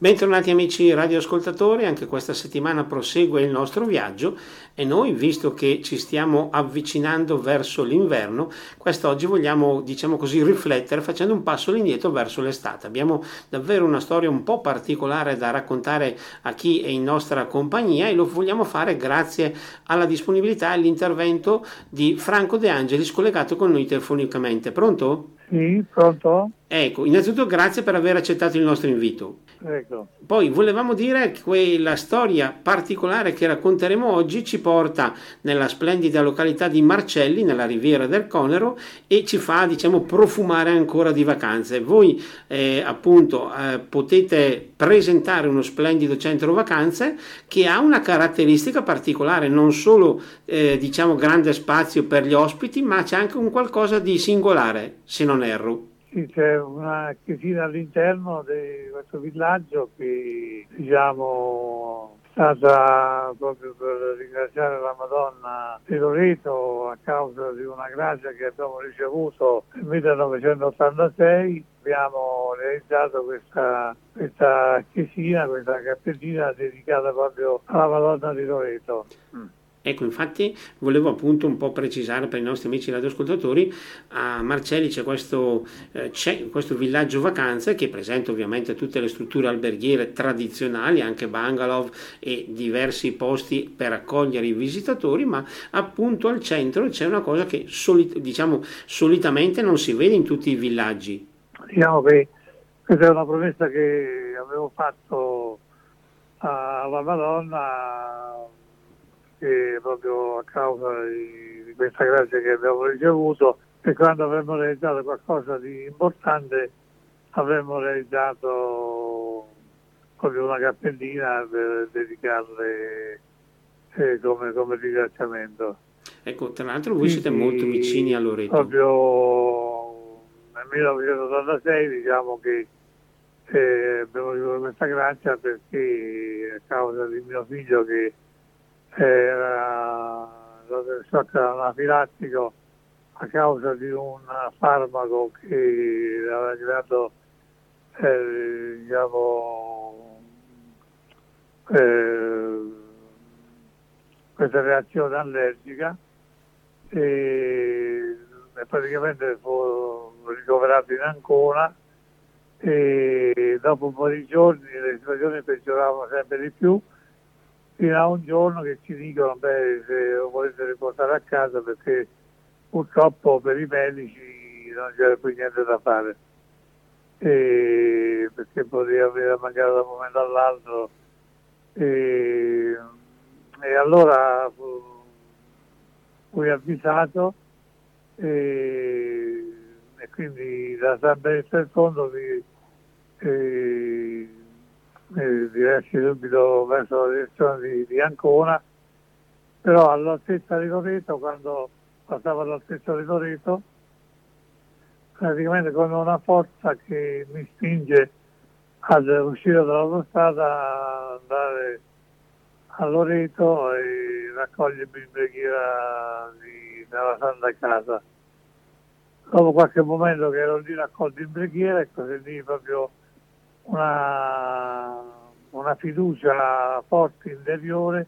Bentornati amici radioascoltatori, anche questa settimana prosegue il nostro viaggio e noi, visto che ci stiamo avvicinando verso l'inverno, quest'oggi vogliamo, diciamo così, riflettere facendo un passo all'indietro verso l'estate. Abbiamo davvero una storia un po' particolare da raccontare a chi è in nostra compagnia e lo vogliamo fare grazie alla disponibilità e all'intervento di Franco De Angelis collegato con noi telefonicamente. Pronto? Sì, pronto? Ecco, innanzitutto grazie per aver accettato il nostro invito. Ecco. Poi volevamo dire che quella storia particolare che racconteremo oggi ci porta nella splendida località di Marcelli, nella riviera del Conero, e ci fa, diciamo, profumare ancora di vacanze. Voi, eh, appunto, eh, potete presentare uno splendido centro vacanze che ha una caratteristica particolare, non solo, eh, diciamo, grande spazio per gli ospiti, ma c'è anche un qualcosa di singolare, se non erro. Sì, c'è una chiesina all'interno di questo villaggio che diciamo è stata proprio per ringraziare la Madonna di Loreto a causa di una grazia che abbiamo ricevuto nel 1986 abbiamo realizzato questa, questa chiesina, questa cappellina dedicata proprio alla Madonna di Loreto. Ecco, infatti volevo appunto un po' precisare per i nostri amici radioascoltatori, a Marcelli c'è questo, eh, c'è questo villaggio vacanze che presenta ovviamente tutte le strutture alberghiere tradizionali, anche bungalow e diversi posti per accogliere i visitatori, ma appunto al centro c'è una cosa che soli, diciamo, solitamente non si vede in tutti i villaggi. Diciamo che questa è una promessa che avevo fatto alla Madonna che proprio a causa di, di questa grazia che abbiamo ricevuto e quando avremmo realizzato qualcosa di importante avremmo realizzato proprio una cappellina per dedicarle eh, come, come, ringraziamento. Ecco, tra l'altro voi siete molto vicini a Loreto. Proprio nel 1986 diciamo che eh, abbiamo ricevuto questa grazia perché a causa di mio figlio che era shock anafilattico a causa di un farmaco che aveva creato eh, diciamo, eh, questa reazione allergica e, e praticamente fu ricoverato in Ancona e dopo un po' di giorni le situazioni peggioravano sempre di più fino a un giorno che ci dicono beh se lo volete riportare a casa perché purtroppo per i medici non c'era più niente da fare. E perché poteva avere mangiato da un momento all'altro. E, e allora fu, fui avvisato e, e quindi da San Benedetto del Fondo vi, e, eh, diretti subito verso la direzione di, di Ancona, però all'altezza di Loreto, quando passavo all'altezza di Loreto, praticamente con una forza che mi spinge ad uscire dall'autostrada, andare a Loreto e raccogliermi in preghiera nella Santa Casa. Dopo qualche momento che ero lì raccolto in preghiera, ecco, sentii proprio una, una fiducia forte interiore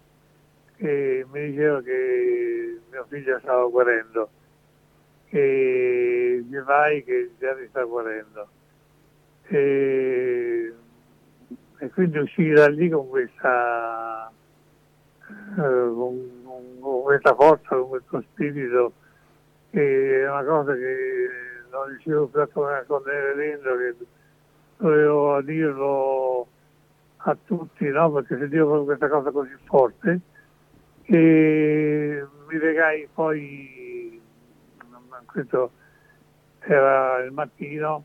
che mi diceva che mio figlio stava guarendo e mi vai che già mi sta guarendo. E, e quindi uscire da lì con questa eh, con, con, questa forza, con questo spirito che è una cosa che non riuscivo più a contenere dentro che dovevo dirlo a tutti, no? perché sentivo questa cosa così forte e mi regai poi, questo era il mattino,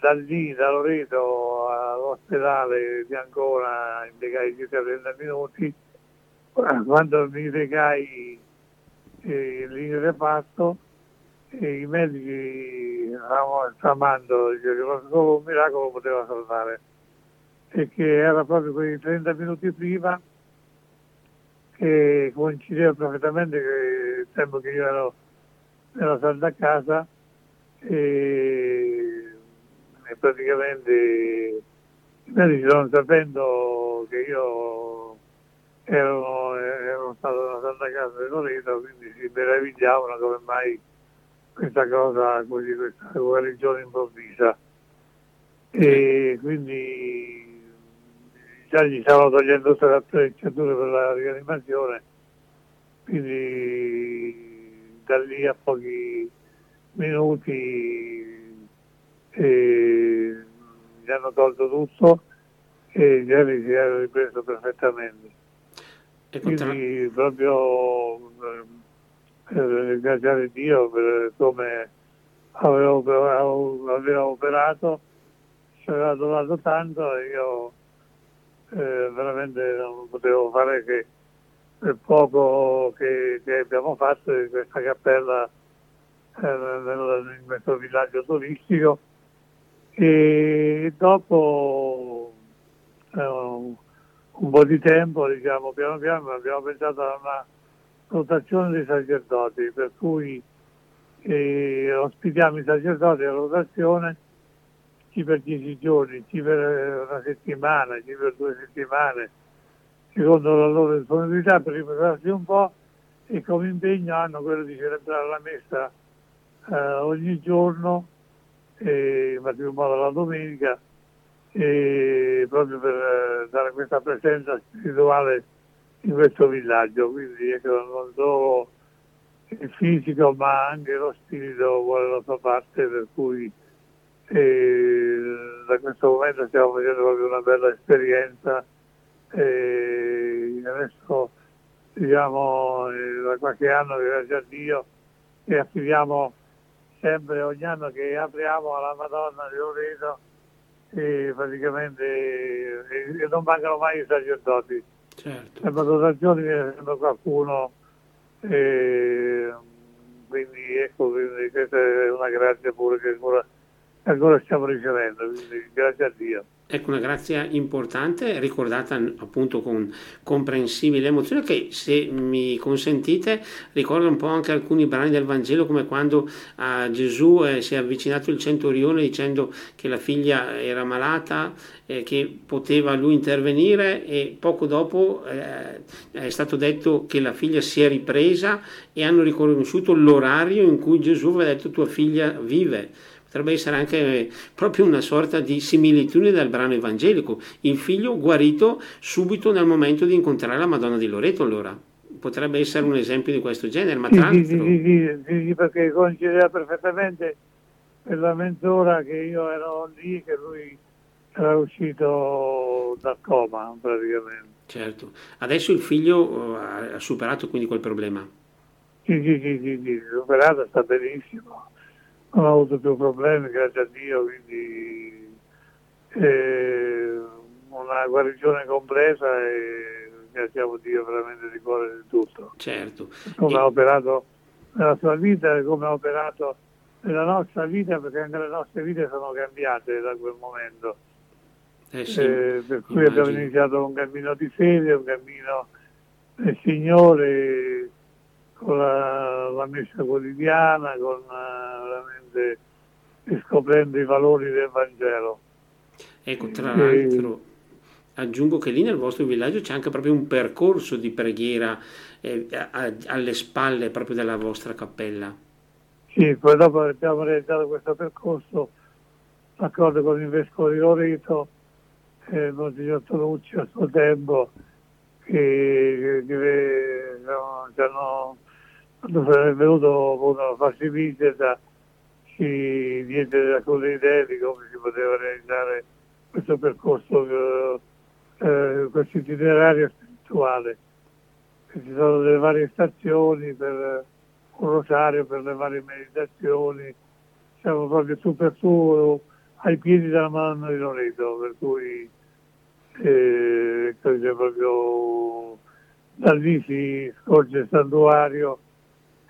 da lì, da Loreto all'ospedale di Ancona impiegai circa 30 minuti, quando mi regai eh, lì in reparto i medici stavano esclamando che solo un miracolo poteva salvare e che era proprio quei 30 minuti prima che coincideva perfettamente con il tempo che io ero nella Santa Casa e, e praticamente medici non sapendo che io ero, ero stato nella Santa Casa di Loreto, quindi si meravigliavano come mai questa cosa, così, questa guarigione improvvisa. E quindi già gli stavano togliendo tutte le attrezzature per la rianimazione, quindi da lì a pochi minuti eh, gli hanno tolto tutto e gli anni si era ripreso perfettamente. Quindi proprio eh, ringraziare Dio per come aveva, operato, ci aveva donato tanto e io eh, veramente non potevo fare che il poco che, che abbiamo fatto in questa cappella eh, in questo villaggio turistico. E dopo eh, un po' di tempo diciamo piano piano abbiamo pensato a una rotazione dei sacerdoti per cui eh, ospitiamo i sacerdoti a rotazione chi per dieci giorni, chi per una settimana, chi per due settimane secondo la loro disponibilità per riposarsi un po' e come impegno hanno quello di celebrare la messa eh, ogni giorno, eh, in particolar modo la domenica, eh, proprio per eh, dare questa presenza spirituale in questo villaggio. Quindi ecco, non solo il fisico ma anche lo spirito vuole la sua parte, per cui eh, da questo momento stiamo facendo proprio una bella esperienza. E adesso diciamo eh, da qualche anno grazie a Dio e affidiamo sempre ogni anno che apriamo alla Madonna di Loreto e praticamente e, non mancano mai i sacerdoti. Certo. Per dotazioni viene sempre qualcuno, e, quindi ecco, quindi questa è una grazia pure che ancora, ancora stiamo ricevendo, quindi grazie a Dio. Ecco una grazia importante, ricordata appunto con comprensibile emozione, che se mi consentite ricorda un po' anche alcuni brani del Vangelo, come quando a Gesù eh, si è avvicinato il centurione dicendo che la figlia era malata, eh, che poteva lui intervenire e poco dopo eh, è stato detto che la figlia si è ripresa e hanno riconosciuto l'orario in cui Gesù aveva detto tua figlia vive Potrebbe essere anche proprio una sorta di similitudine dal brano evangelico. Il figlio guarito subito nel momento di incontrare la Madonna di Loreto, allora. Potrebbe essere un esempio di questo genere, ma tra sì, sì, sì, sì, perché coincideva perfettamente per la mezz'ora che io ero lì, che lui era uscito dal coma praticamente. Certo. Adesso il figlio uh, ha superato quindi quel problema? Sì, sì, sì, sì, sì superato, sta benissimo non ho avuto più problemi, grazie a Dio, quindi eh, una guarigione completa e ringraziamo Dio veramente di cuore di tutto. Certo. Come e... ha operato nella sua vita e come ha operato nella nostra vita, perché anche le nostre vite sono cambiate da quel momento. Eh sì, eh, per cui immagino. abbiamo iniziato un cammino di fede, un cammino del Signore con la, la messa quotidiana, con uh, veramente scoprendo i valori del Vangelo. Ecco, tra l'altro aggiungo che lì nel vostro villaggio c'è anche proprio un percorso di preghiera eh, a, alle spalle proprio della vostra cappella. Sì, poi dopo abbiamo realizzato questo percorso d'accordo con il Vescovo di Loreto, eh, Monsignor Tonucci a suo tempo, che, che, che no, ci hanno quando è venuto a farsi visita ci diede alcune idee di come si poteva realizzare questo percorso, eh, questo itinerario spirituale. Ci sono delle varie stazioni per un rosario, per le varie meditazioni, siamo proprio su per su ai piedi della Madonna di Loreto, per cui eh, proprio da lì si scorge il santuario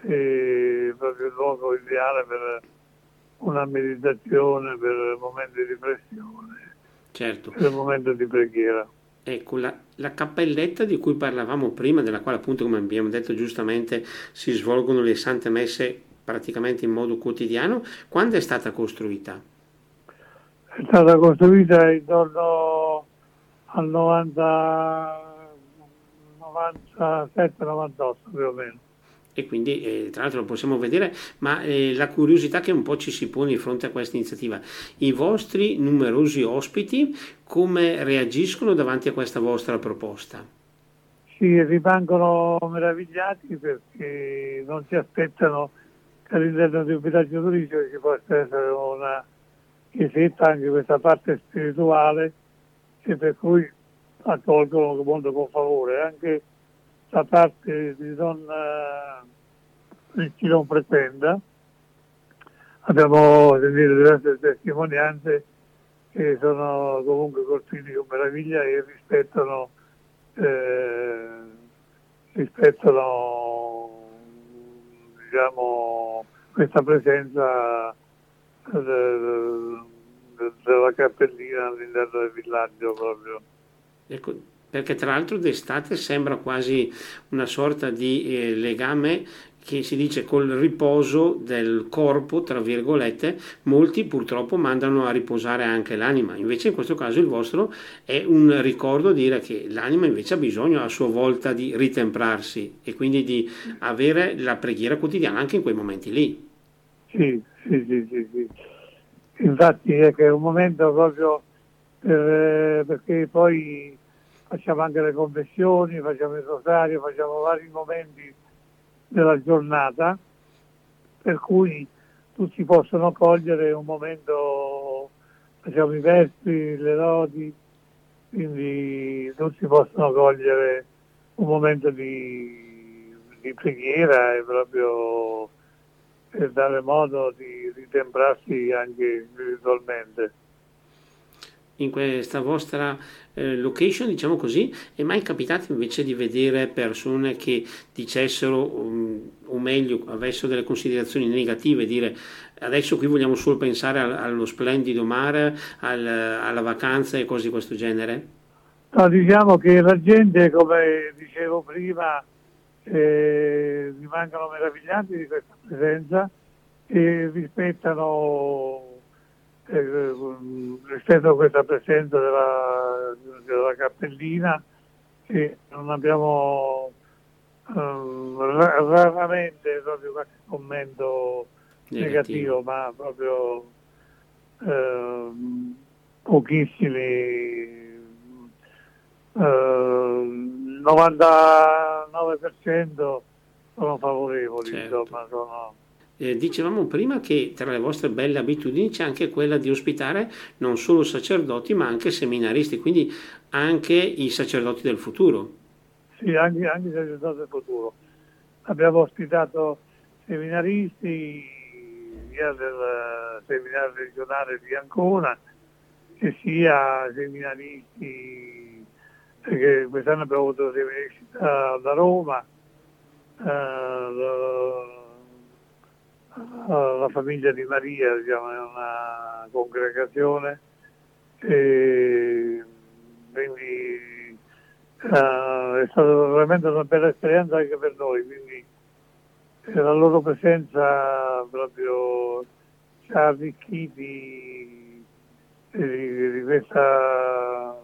è proprio il luogo ideale per una meditazione, per momenti di riflessione, certo. per momento di preghiera. Ecco, la, la, cappelletta di cui parlavamo prima, della quale appunto, come abbiamo detto giustamente, si svolgono le sante messe praticamente in modo quotidiano, quando è stata costruita? È stata costruita intorno al 97-98 più o meno e quindi eh, tra l'altro lo possiamo vedere, ma eh, la curiosità che un po' ci si pone di fronte a questa iniziativa, i vostri numerosi ospiti come reagiscono davanti a questa vostra proposta? Sì, rimangono meravigliati perché non si aspettano che all'interno di un villaggio turistico ci possa essere una chiesetta, anche questa parte spirituale, e per cui accolgono molto con favore. Anche la parte di non, eh, chi non pretenda. Abbiamo sentito diverse testimonianze che sono comunque colpiti con meraviglia e rispettano, eh, rispettano diciamo, questa presenza de, de, della cappellina all'interno del villaggio proprio. Ecco, perché tra l'altro d'estate sembra quasi una sorta di eh, legame che si dice col riposo del corpo, tra virgolette, molti purtroppo mandano a riposare anche l'anima, invece in questo caso il vostro è un ricordo dire che l'anima invece ha bisogno a sua volta di ritemprarsi e quindi di avere la preghiera quotidiana anche in quei momenti lì. Sì, sì, sì, sì. sì. Infatti è che è un momento proprio per, eh, perché poi facciamo anche le confessioni, facciamo il rosario, facciamo vari momenti della giornata, per cui tutti possono cogliere un momento, facciamo i versi, le lodi, quindi tutti possono cogliere un momento di, di preghiera e proprio per dare modo di ritemprarsi anche spiritualmente in questa vostra eh, location, diciamo così, è mai capitato invece di vedere persone che dicessero, um, o meglio, avessero delle considerazioni negative, dire adesso qui vogliamo solo pensare al, allo splendido mare, al, alla vacanza e cose di questo genere? No, diciamo che la gente, come dicevo prima, eh, rimangono meravigliati di questa presenza e rispettano eh, rispetto a questa presenza della, della cappellina che non abbiamo eh, raramente proprio qualche commento negativo, negativo ma proprio eh, pochissimi. il 99% sono favorevoli, certo. insomma, sono eh, dicevamo prima che tra le vostre belle abitudini c'è anche quella di ospitare non solo sacerdoti ma anche seminaristi, quindi anche i sacerdoti del futuro. Sì, anche, anche i sacerdoti del futuro. Abbiamo ospitato seminaristi sia del seminario regionale di Ancona che sia seminaristi, perché quest'anno abbiamo avuto seminaristi da, da Roma, eh, la famiglia di Maria diciamo, è una congregazione e quindi uh, è stata veramente una bella esperienza anche per noi, quindi la loro presenza proprio ci ha arricchiti di, di questa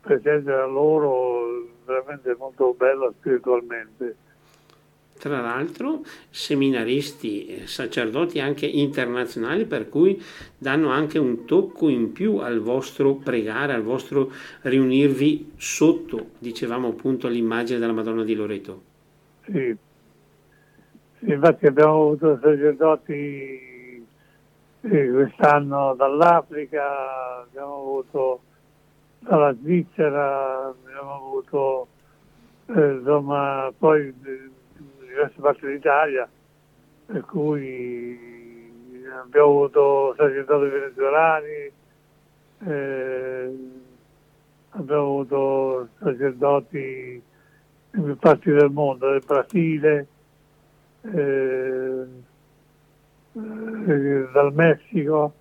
presenza loro veramente molto bella spiritualmente tra l'altro seminaristi, eh, sacerdoti anche internazionali, per cui danno anche un tocco in più al vostro pregare, al vostro riunirvi sotto, dicevamo appunto, l'immagine della Madonna di Loreto. Sì, infatti abbiamo avuto sacerdoti quest'anno dall'Africa, abbiamo avuto dalla Svizzera, abbiamo avuto eh, insomma poi diverse parti d'Italia, per cui abbiamo avuto sacerdoti venezuelani, eh, abbiamo avuto sacerdoti in più parti del mondo, del Brasile, eh, eh, dal Messico,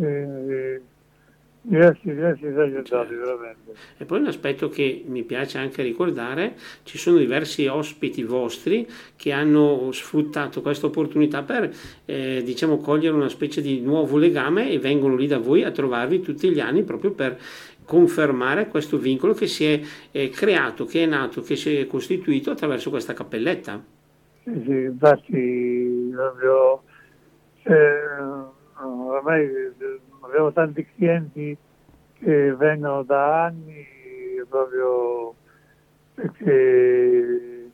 eh, diversi, diversi sacerdoti certo. veramente. E poi un aspetto che mi piace anche ricordare, ci sono diversi ospiti vostri che hanno sfruttato questa opportunità per eh, diciamo cogliere una specie di nuovo legame e vengono lì da voi a trovarvi tutti gli anni proprio per confermare questo vincolo che si è eh, creato, che è nato, che si è costituito attraverso questa cappelletta. Sì, sì, infatti proprio, eh, ormai abbiamo tanti clienti che vengono da anni proprio perché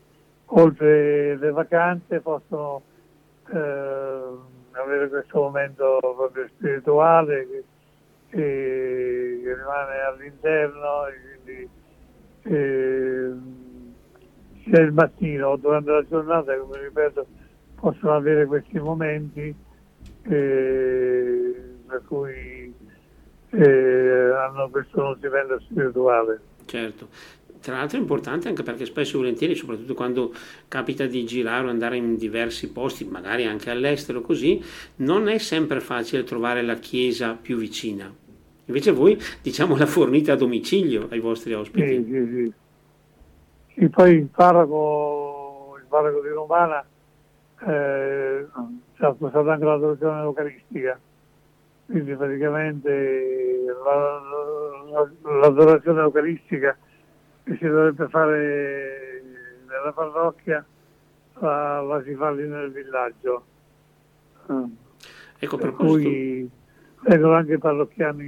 oltre le vacanze possono eh, avere questo momento proprio spirituale che, che, che rimane all'interno e quindi eh, sia il mattino o durante la giornata, come ripeto, possono avere questi momenti eh, per cui eh, hanno questo nutrimento spirituale. Certo. Tra l'altro è importante anche perché spesso e volentieri, soprattutto quando capita di girare o andare in diversi posti, magari anche all'estero così, non è sempre facile trovare la chiesa più vicina. Invece voi, diciamo, la fornite a domicilio ai vostri ospiti. Sì, sì, sì. sì poi il parroco, il parroco di Romana eh, ha sposato anche l'adorazione eucaristica quindi praticamente l'adorazione eucaristica che si dovrebbe fare nella parrocchia la, la si fa lì nel villaggio. Ecco, per cui vengono anche i parrocchiani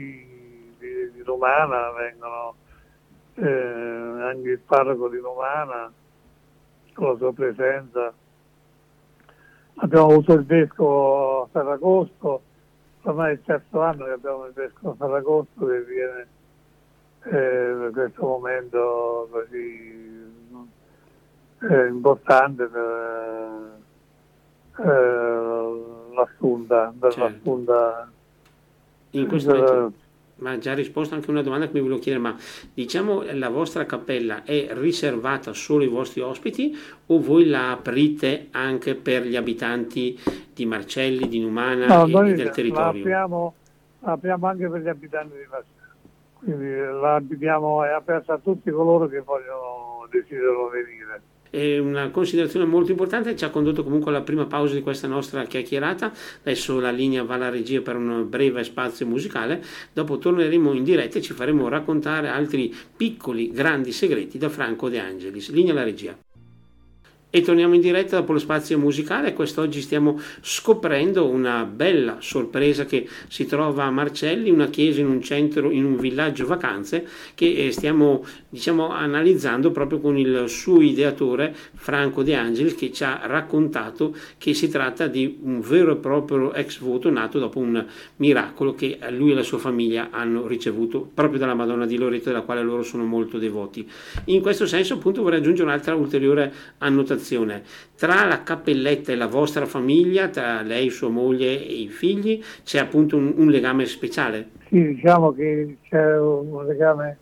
di, di Romana, vengono eh, anche il parroco di Romana con la sua presenza. Abbiamo avuto il vescovo a Ferragosto, ormai è il terzo anno che abbiamo il vescovo Ferragosto che viene eh, questo momento così eh, importante per eh, la sfunda, per certo. la sfunda in questo ma ha già risposto anche a una domanda che mi volevo chiedere, ma diciamo la vostra cappella è riservata solo ai vostri ospiti o voi la aprite anche per gli abitanti di Marcelli, di Numana no, e, e del territorio? La apriamo, la apriamo anche per gli abitanti di Marcelli quindi la abbiamo, è aperta a tutti coloro che vogliono, desiderano venire. È una considerazione molto importante, ci ha condotto comunque alla prima pausa di questa nostra chiacchierata, adesso la linea va alla regia per un breve spazio musicale, dopo torneremo in diretta e ci faremo raccontare altri piccoli, grandi segreti da Franco De Angelis. Linea alla regia. E torniamo in diretta dopo lo spazio musicale. Quest'oggi stiamo scoprendo una bella sorpresa che si trova a Marcelli, una chiesa in un centro, in un villaggio vacanze che eh, stiamo diciamo, analizzando proprio con il suo ideatore Franco De Angelis che ci ha raccontato che si tratta di un vero e proprio ex voto nato dopo un miracolo che lui e la sua famiglia hanno ricevuto proprio dalla Madonna di Loreto della quale loro sono molto devoti. In questo senso appunto vorrei aggiungere un'altra ulteriore annotazione situazione tra la cappelletta e la vostra famiglia, tra lei, sua moglie e i figli, c'è appunto un, un legame speciale? Sì, diciamo che c'è un legame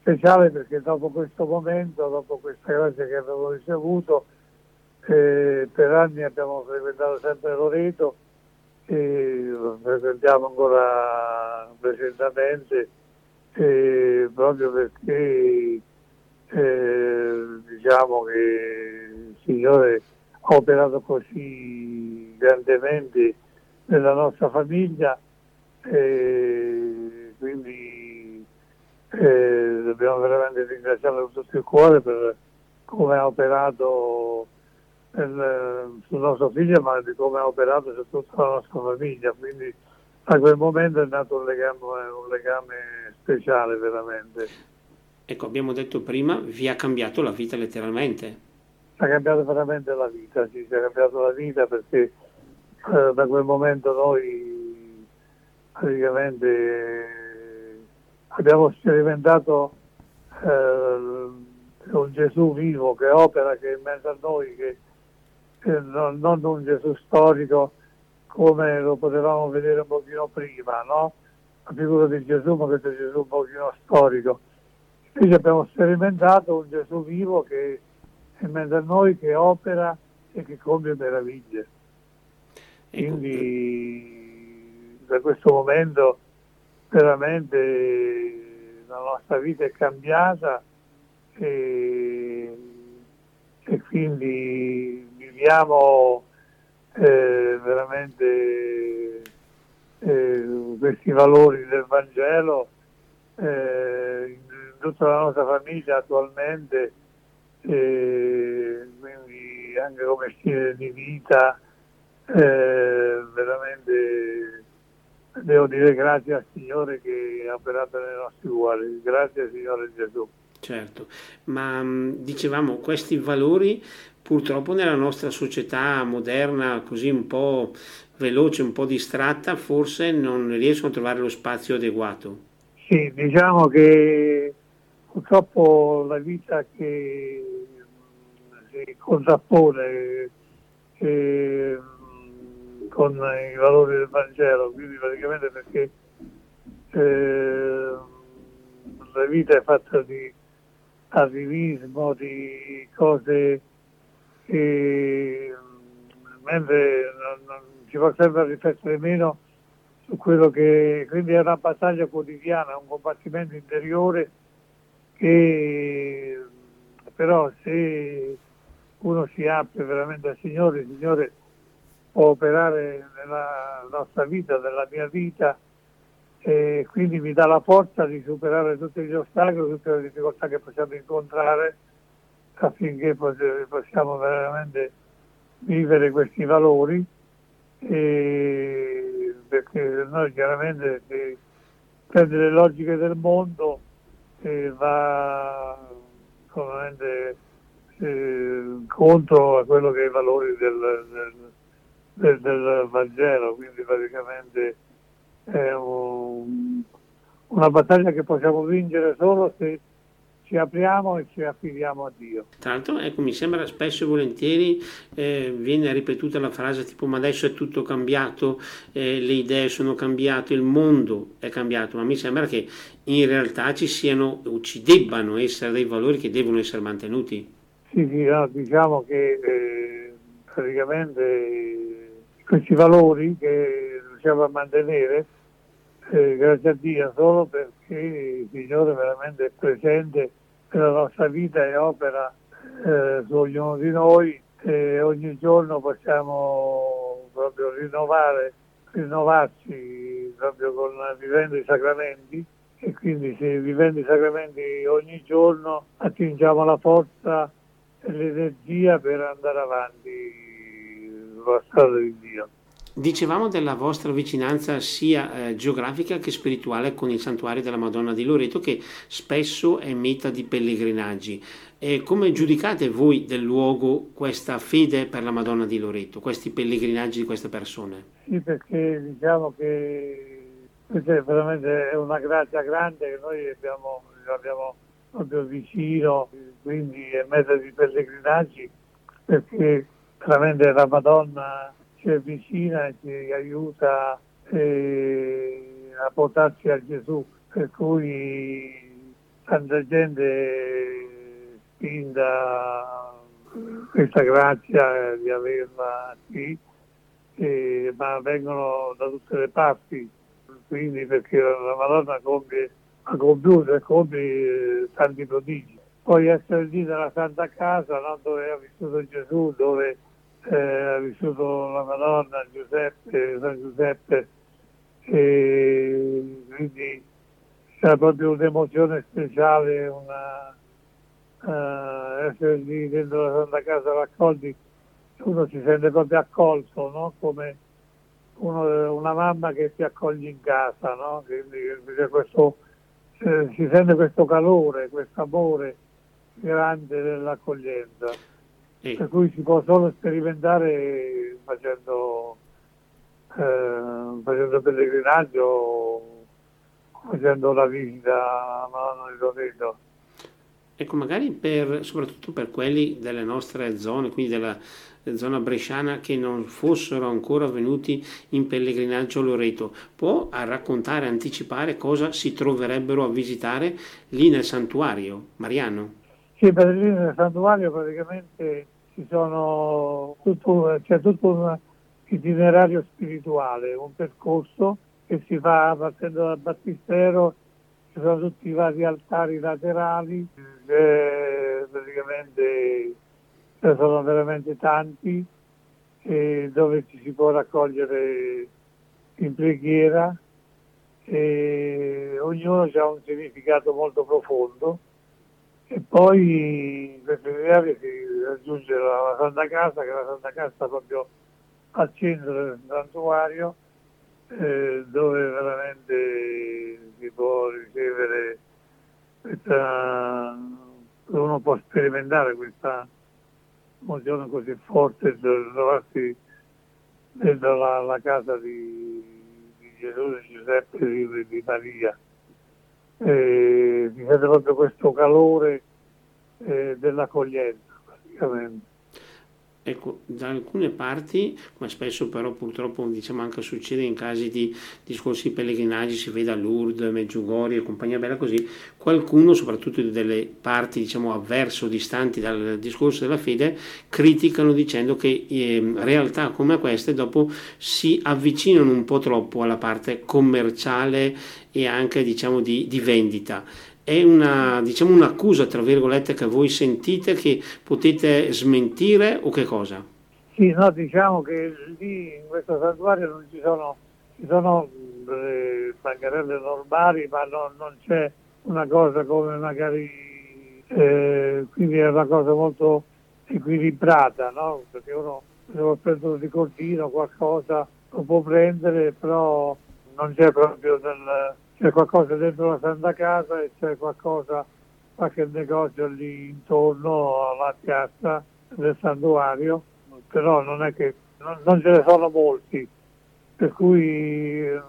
speciale perché dopo questo momento, dopo questa grazia che abbiamo ricevuto, eh, per anni abbiamo frequentato sempre Loreto e lo frequentiamo ancora presentemente eh, proprio perché eh, diciamo che Signore ha operato così grandemente nella nostra famiglia e quindi eh, dobbiamo veramente ringraziarlo con tutto il cuore per come ha operato nel, sul nostro figlio ma di come ha operato su tutta la nostra famiglia. Quindi da quel momento è nato un legame, un legame speciale veramente. Ecco abbiamo detto prima vi ha cambiato la vita letteralmente ha cambiato veramente la vita, ci ha cambiato la vita perché eh, da quel momento noi praticamente abbiamo sperimentato eh, un Gesù vivo che opera, che è in mezzo a noi, che, che non, non, un Gesù storico come lo potevamo vedere un pochino prima, no? La figura di Gesù, ma questo Gesù un pochino storico. Invece abbiamo sperimentato un Gesù vivo che in mezzo a noi che opera e che compie meraviglie. Quindi da questo momento veramente la nostra vita è cambiata e, e quindi viviamo eh, veramente eh, questi valori del Vangelo eh, in tutta la nostra famiglia attualmente, eh, quindi anche come stile di vita, eh, veramente devo dire grazie al Signore che ha operato nei nostri cuori, grazie al Signore Gesù. Certo, ma dicevamo questi valori purtroppo nella nostra società moderna così un po' veloce, un po' distratta, forse non riescono a trovare lo spazio adeguato. Sì, diciamo che purtroppo la vita che si contrappone eh, con i valori del Vangelo, quindi praticamente perché eh, la vita è fatta di arrivismo, di cose che mentre non, non ci fa sempre riflettere meno su quello che quindi è una battaglia quotidiana, un combattimento interiore che però se uno si apre veramente al Signore, il Signore può operare nella nostra vita, nella mia vita e quindi mi dà la forza di superare tutti gli ostacoli, tutte le difficoltà che possiamo incontrare affinché possiamo veramente vivere questi valori e perché noi chiaramente se prende le logiche del mondo va ovviamente eh, contro a quello che è i valori del, del, del, del Vangelo, quindi praticamente è un, una battaglia che possiamo vincere solo se ci apriamo e ci affidiamo a Dio. L'altro, ecco, mi sembra spesso e volentieri eh, viene ripetuta la frase tipo ma adesso è tutto cambiato, eh, le idee sono cambiate, il mondo è cambiato, ma mi sembra che in realtà ci siano o ci debbano essere dei valori che devono essere mantenuti. Sì, sì no, diciamo che eh, praticamente questi valori che riusciamo a mantenere eh, grazie a Dio solo perché il Signore veramente è presente nella nostra vita e opera eh, su ognuno di noi e ogni giorno possiamo proprio rinnovare, rinnovarci proprio con, vivendo i sacramenti e quindi se vivendo i sacramenti ogni giorno attingiamo la forza l'energia per andare avanti sulla strada di Dio. Dicevamo della vostra vicinanza sia eh, geografica che spirituale con il santuario della Madonna di Loreto che spesso è meta di pellegrinaggi. E come giudicate voi del luogo questa fede per la Madonna di Loreto, questi pellegrinaggi di queste persone? Sì, perché diciamo che questa è veramente una grazia grande che noi abbiamo, abbiamo proprio vicino, quindi è meta di pellegrinaggi perché veramente la Madonna ci avvicina e ci aiuta eh, a portarci a Gesù, per cui tanta gente spinta questa grazia di averla qui, eh, ma vengono da tutte le parti, quindi perché la Madonna compie, ha compiuto e compie eh, tanti prodigi. Poi essere lì nella Santa Casa, no, dove ha vissuto Gesù, dove eh, ha vissuto la Madonna, Giuseppe, San Giuseppe, e quindi c'è proprio un'emozione speciale, una, uh, essere lì dentro la Santa Casa raccolti, uno si sente proprio accolto, no? come uno, una mamma che si accoglie in casa, no? quindi, questo, eh, si sente questo calore, questo amore grande dell'accoglienza sì. per cui si può solo sperimentare facendo, eh, facendo pellegrinaggio, facendo la visita a Madonna di Loreto. Ecco, magari per, soprattutto per quelli delle nostre zone, quindi della zona bresciana che non fossero ancora venuti in pellegrinaggio a Loreto, può raccontare, anticipare cosa si troverebbero a visitare lì nel santuario mariano? Sì, per lì nel santuario praticamente ci sono tutto, c'è tutto un itinerario spirituale, un percorso che si fa partendo dal battistero, ci sono tutti i vari altari laterali, eh, praticamente sono veramente tanti, eh, dove ci si può raccogliere in preghiera e ognuno ha un significato molto profondo. E poi in queste si raggiunge la, Santa Casa, che è la Santa Casa proprio al centro del santuario, eh, dove veramente si può ricevere questa, uno può sperimentare questa emozione così forte di trovarsi dentro la, la casa di, di, Gesù, di Giuseppe, di, di Maria eh, si vede proprio questo calore eh, dell'accoglienza praticamente. Ecco, da alcune parti, come spesso però purtroppo diciamo anche succede in casi di discorsi di pellegrinaggi, si vede a Lourdes, Meggiugorje e compagnia bella così, qualcuno, soprattutto delle parti diciamo avverso, distanti dal discorso della fede, criticano dicendo che eh, realtà come queste dopo si avvicinano un po' troppo alla parte commerciale e anche diciamo di, di vendita è una, diciamo, un'accusa, tra virgolette, che voi sentite, che potete smentire o che cosa? Sì, no, diciamo che lì in questo santuario non ci sono, ci sono eh, bancarelle normali, ma no, non c'è una cosa come magari, eh, quindi è una cosa molto equilibrata, no? perché uno se vuole prendere un ricordino, qualcosa lo può prendere, però non c'è proprio del c'è qualcosa dentro la Santa Casa e c'è qualcosa, qualche negozio lì intorno alla piazza del santuario, però non è che non, non ce ne sono molti, per cui eh,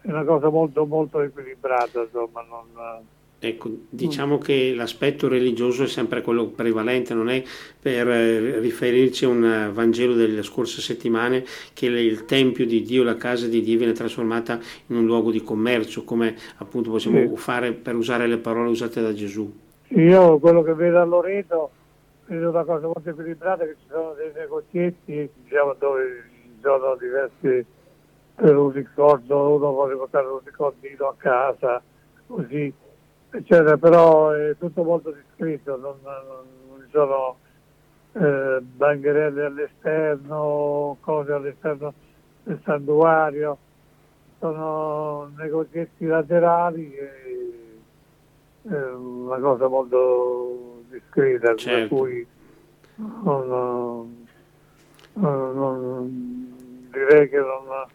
è una cosa molto molto equilibrata, insomma, non, Ecco, diciamo mm. che l'aspetto religioso è sempre quello prevalente, non è per eh, riferirci a un eh, Vangelo delle scorse settimane che il Tempio di Dio, la casa di Dio viene trasformata in un luogo di commercio, come appunto possiamo sì. fare per usare le parole usate da Gesù. Io quello che vedo a Loreto vedo una cosa molto equilibrata, che ci sono dei negozietti diciamo, dove ci sono diversi per un ricordo, uno vuole portare un ricordino a casa, così eccetera, però è tutto molto discreto, non, non ci sono eh, bancherelle all'esterno, cose all'esterno del santuario, sono negozietti laterali e è una cosa molto discreta, certo. per cui non, non, non, direi che non,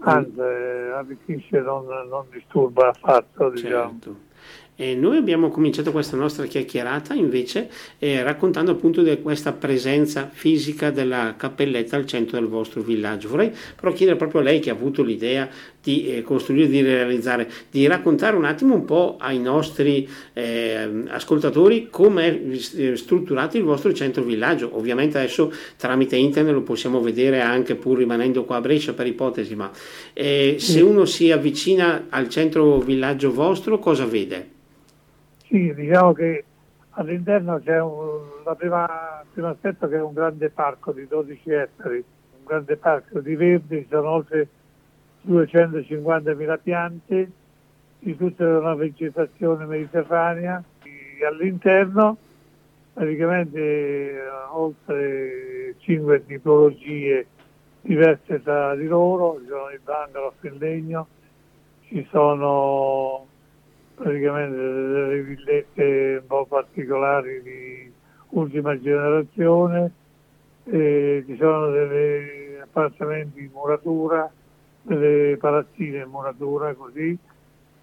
anzi arricchisce, non, non disturba affatto. Diciamo. Certo. E noi abbiamo cominciato questa nostra chiacchierata invece eh, raccontando appunto di questa presenza fisica della cappelletta al centro del vostro villaggio. Vorrei però chiedere proprio a lei che ha avuto l'idea di eh, costruire, di realizzare, di raccontare un attimo un po' ai nostri eh, ascoltatori come è eh, strutturato il vostro centro villaggio. Ovviamente adesso tramite internet lo possiamo vedere anche pur rimanendo qua a Brescia per ipotesi, ma eh, se uno si avvicina al centro villaggio vostro cosa vede? Sì, diciamo che all'interno c'è un, prima, primo aspetto che è un grande parco di 12 ettari, un grande parco di verde, ci sono oltre 250.000 piante di tutta una vegetazione mediterranea. E all'interno praticamente oltre 5 tipologie diverse tra di loro, ci sono il bungalow in legno, ci sono praticamente delle villette un po' particolari di ultima generazione, eh, ci sono degli appartamenti in muratura, delle palazzine in muratura così,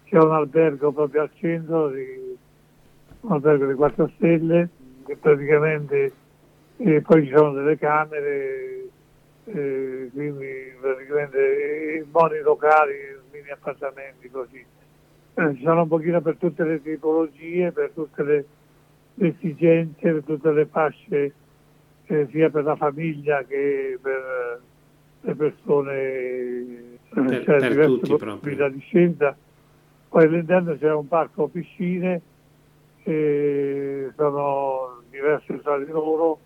c'è un albergo proprio al centro, di, un albergo di 4 stelle, che praticamente e poi ci sono delle camere, eh, quindi praticamente moni locali, mini appartamenti così eh, ci sono un pochino per tutte le tipologie, per tutte le, le esigenze, per tutte le fasce, eh, sia per la famiglia che per le persone, eh, per, cioè per diverse possibilità di scelta. Poi all'interno c'è un parco piscine, sono diverse tra di loro,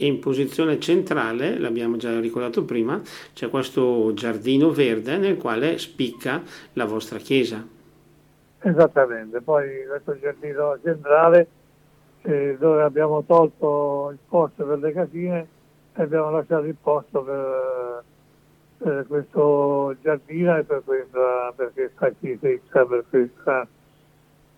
in posizione centrale, l'abbiamo già ricordato prima, c'è questo giardino verde nel quale spicca la vostra chiesa. Esattamente, poi questo giardino centrale eh, dove abbiamo tolto il posto per le casine e abbiamo lasciato il posto per, per questo giardino e per questa, per questa chiesetta, per questa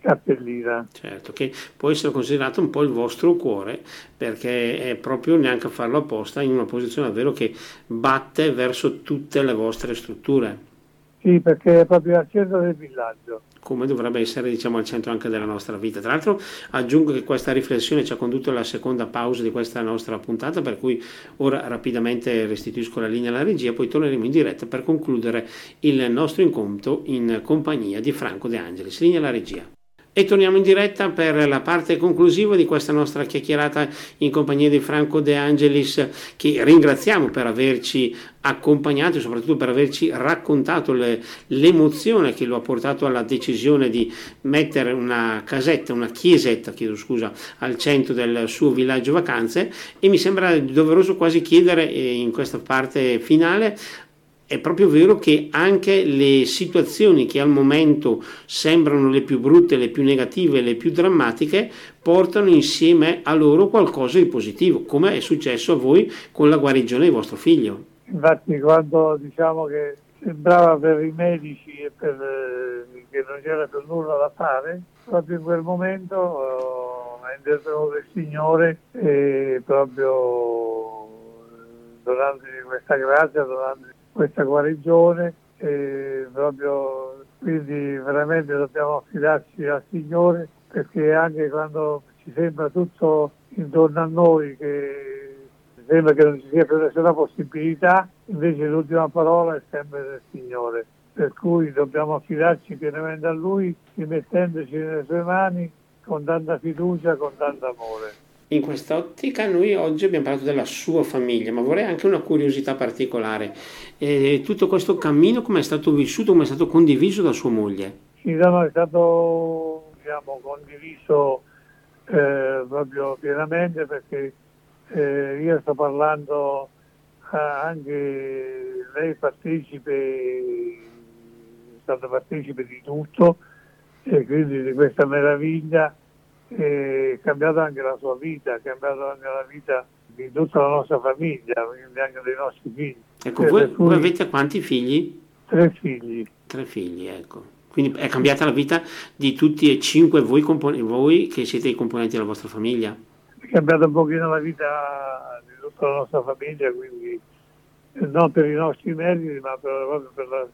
cappellina. Certo, che può essere considerato un po' il vostro cuore, perché è proprio neanche a farlo apposta in una posizione davvero che batte verso tutte le vostre strutture. Sì, perché è proprio al centro del villaggio. Come dovrebbe essere diciamo, al centro anche della nostra vita. Tra l'altro aggiungo che questa riflessione ci ha condotto alla seconda pausa di questa nostra puntata, per cui ora rapidamente restituisco la linea alla regia, poi torneremo in diretta per concludere il nostro incontro in compagnia di Franco De Angelis. Linea alla regia. E torniamo in diretta per la parte conclusiva di questa nostra chiacchierata in compagnia di Franco De Angelis, che ringraziamo per averci accompagnato e soprattutto per averci raccontato le, l'emozione che lo ha portato alla decisione di mettere una casetta, una chiesetta, chiedo scusa, al centro del suo villaggio vacanze. E mi sembra doveroso quasi chiedere eh, in questa parte finale è proprio vero che anche le situazioni che al momento sembrano le più brutte, le più negative, le più drammatiche, portano insieme a loro qualcosa di positivo, come è successo a voi con la guarigione di vostro figlio. Infatti quando diciamo che sembrava per i medici e per, eh, che non c'era più nulla da fare, proprio in quel momento oh, è intervenuto il Signore e proprio donandoci questa grazia, donandoci questa guarigione proprio quindi veramente dobbiamo affidarci al Signore perché anche quando ci sembra tutto intorno a noi che sembra che non ci sia più nessuna possibilità, invece l'ultima parola è sempre del Signore. Per cui dobbiamo affidarci pienamente a Lui, rimettendoci nelle sue mani con tanta fiducia, con tanto amore. In quest'ottica noi oggi abbiamo parlato della sua famiglia, ma vorrei anche una curiosità particolare. Eh, tutto questo cammino come è stato vissuto, come è stato condiviso da sua moglie? Sì, no, è stato diciamo, condiviso eh, proprio pienamente perché eh, io sto parlando eh, anche lei partecipe, è stata partecipe di tutto e quindi di questa meraviglia è cambiata anche la sua vita, ha cambiato anche la vita di tutta la nostra famiglia, quindi anche dei nostri figli. Ecco, voi, voi, avete quanti figli? Tre figli. Tre figli, ecco. Quindi è cambiata la vita di tutti e cinque voi, compon- voi che siete i componenti della vostra famiglia? È cambiata un pochino la vita di tutta la nostra famiglia, quindi non per i nostri meriti, ma per, proprio per la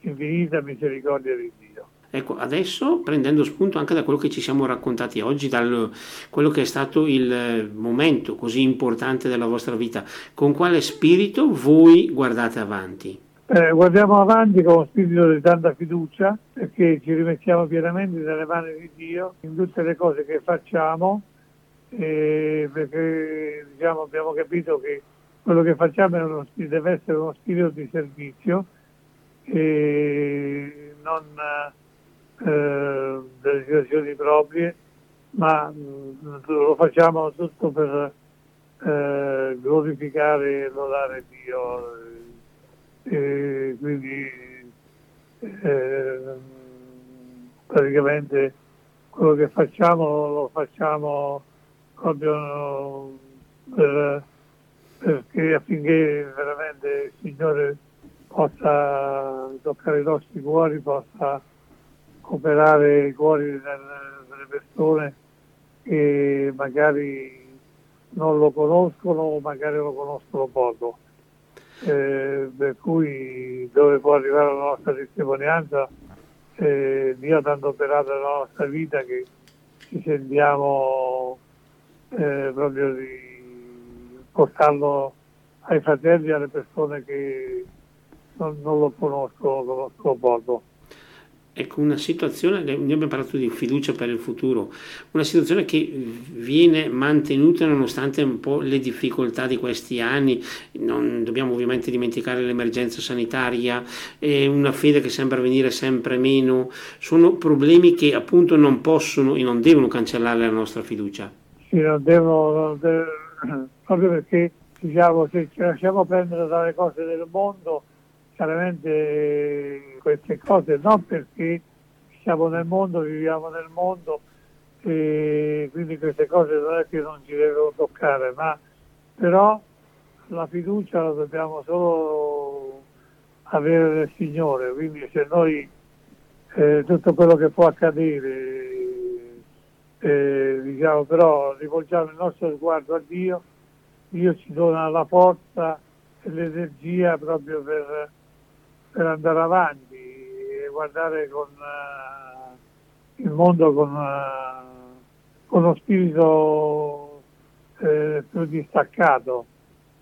infinita misericordia di Dio. Ecco, adesso prendendo spunto anche da quello che ci siamo raccontati oggi, da quello che è stato il momento così importante della vostra vita, con quale spirito voi guardate avanti? Eh, guardiamo avanti con uno spirito di tanta fiducia perché ci rimettiamo pienamente nelle mani di Dio in tutte le cose che facciamo eh, perché diciamo, abbiamo capito che quello che facciamo uno, deve essere uno spirito di servizio e non eh, delle situazioni proprie, ma mh, mm, lo facciamo tutto per eh, glorificare e lodare Dio. E quindi eh, praticamente quello che facciamo lo facciamo proprio per, perché affinché veramente il Signore possa toccare i nostri cuori, possa operare i cuori delle persone che magari non lo conoscono o magari lo conoscono poco. Eh, per cui dove può arrivare la nostra testimonianza, eh, Dio ha tanto operato nella nostra vita che ci sentiamo eh, proprio di portarlo ai fratelli e alle persone che non, non lo conoscono, conoscono poco ecco, una situazione, noi abbiamo parlato di fiducia per il futuro, una situazione che viene mantenuta nonostante un po' le difficoltà di questi anni, non dobbiamo ovviamente dimenticare l'emergenza sanitaria, una fede che sembra venire sempre meno, sono problemi che appunto non possono e non devono cancellare la nostra fiducia. Sì, non devono, proprio perché diciamo, se ci lasciamo prendere dalle cose del mondo, chiaramente queste cose non perché siamo nel mondo, viviamo nel mondo, e quindi queste cose non è che non ci devono toccare, ma però la fiducia la dobbiamo solo avere nel Signore, quindi se noi eh, tutto quello che può accadere, eh, diciamo, però rivolgiamo il nostro sguardo a Dio, Dio ci dona la forza e l'energia proprio per, per andare avanti guardare con, uh, il mondo con, uh, con uno spirito eh, più distaccato,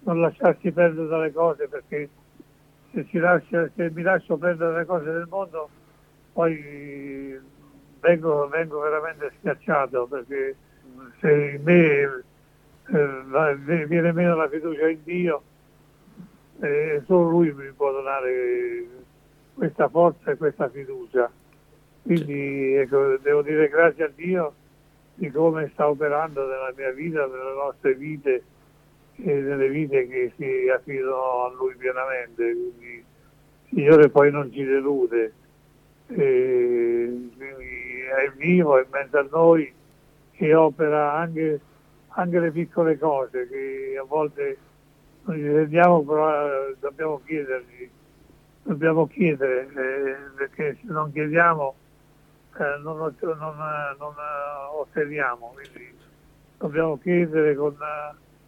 non lasciarsi perdere dalle cose perché se, lascia, se mi lascio prendere le cose del mondo poi vengo, vengo veramente schiacciato perché se in me eh, viene meno la fiducia in Dio eh, solo Lui mi può donare questa forza e questa fiducia. Quindi ecco, devo dire grazie a Dio di come sta operando nella mia vita, nelle nostre vite e nelle vite che si affidano a Lui pienamente. Quindi il Signore poi non ci delude e è vivo, è in mezzo a noi e opera anche, anche le piccole cose che a volte non ci rendiamo, però eh, dobbiamo chiedergli, dobbiamo chiedere, eh, perché se non chiediamo eh, non, non, non, otteniamo, quindi dobbiamo chiedere con,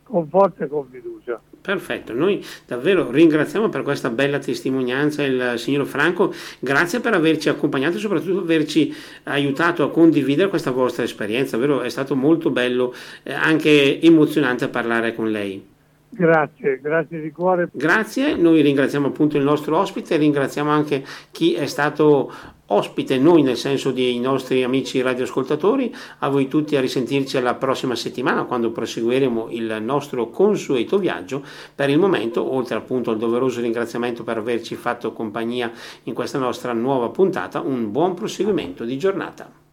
con forza e con fiducia. Perfetto, noi davvero ringraziamo per questa bella testimonianza il signor Franco, grazie per averci accompagnato e soprattutto averci aiutato a condividere questa vostra esperienza, davvero è stato molto bello, eh, anche emozionante parlare con lei. Grazie, grazie di cuore. Grazie, noi ringraziamo appunto il nostro ospite, ringraziamo anche chi è stato ospite, noi nel senso dei nostri amici radioascoltatori, a voi tutti a risentirci la prossima settimana quando proseguiremo il nostro consueto viaggio. Per il momento, oltre appunto al doveroso ringraziamento per averci fatto compagnia in questa nostra nuova puntata, un buon proseguimento di giornata.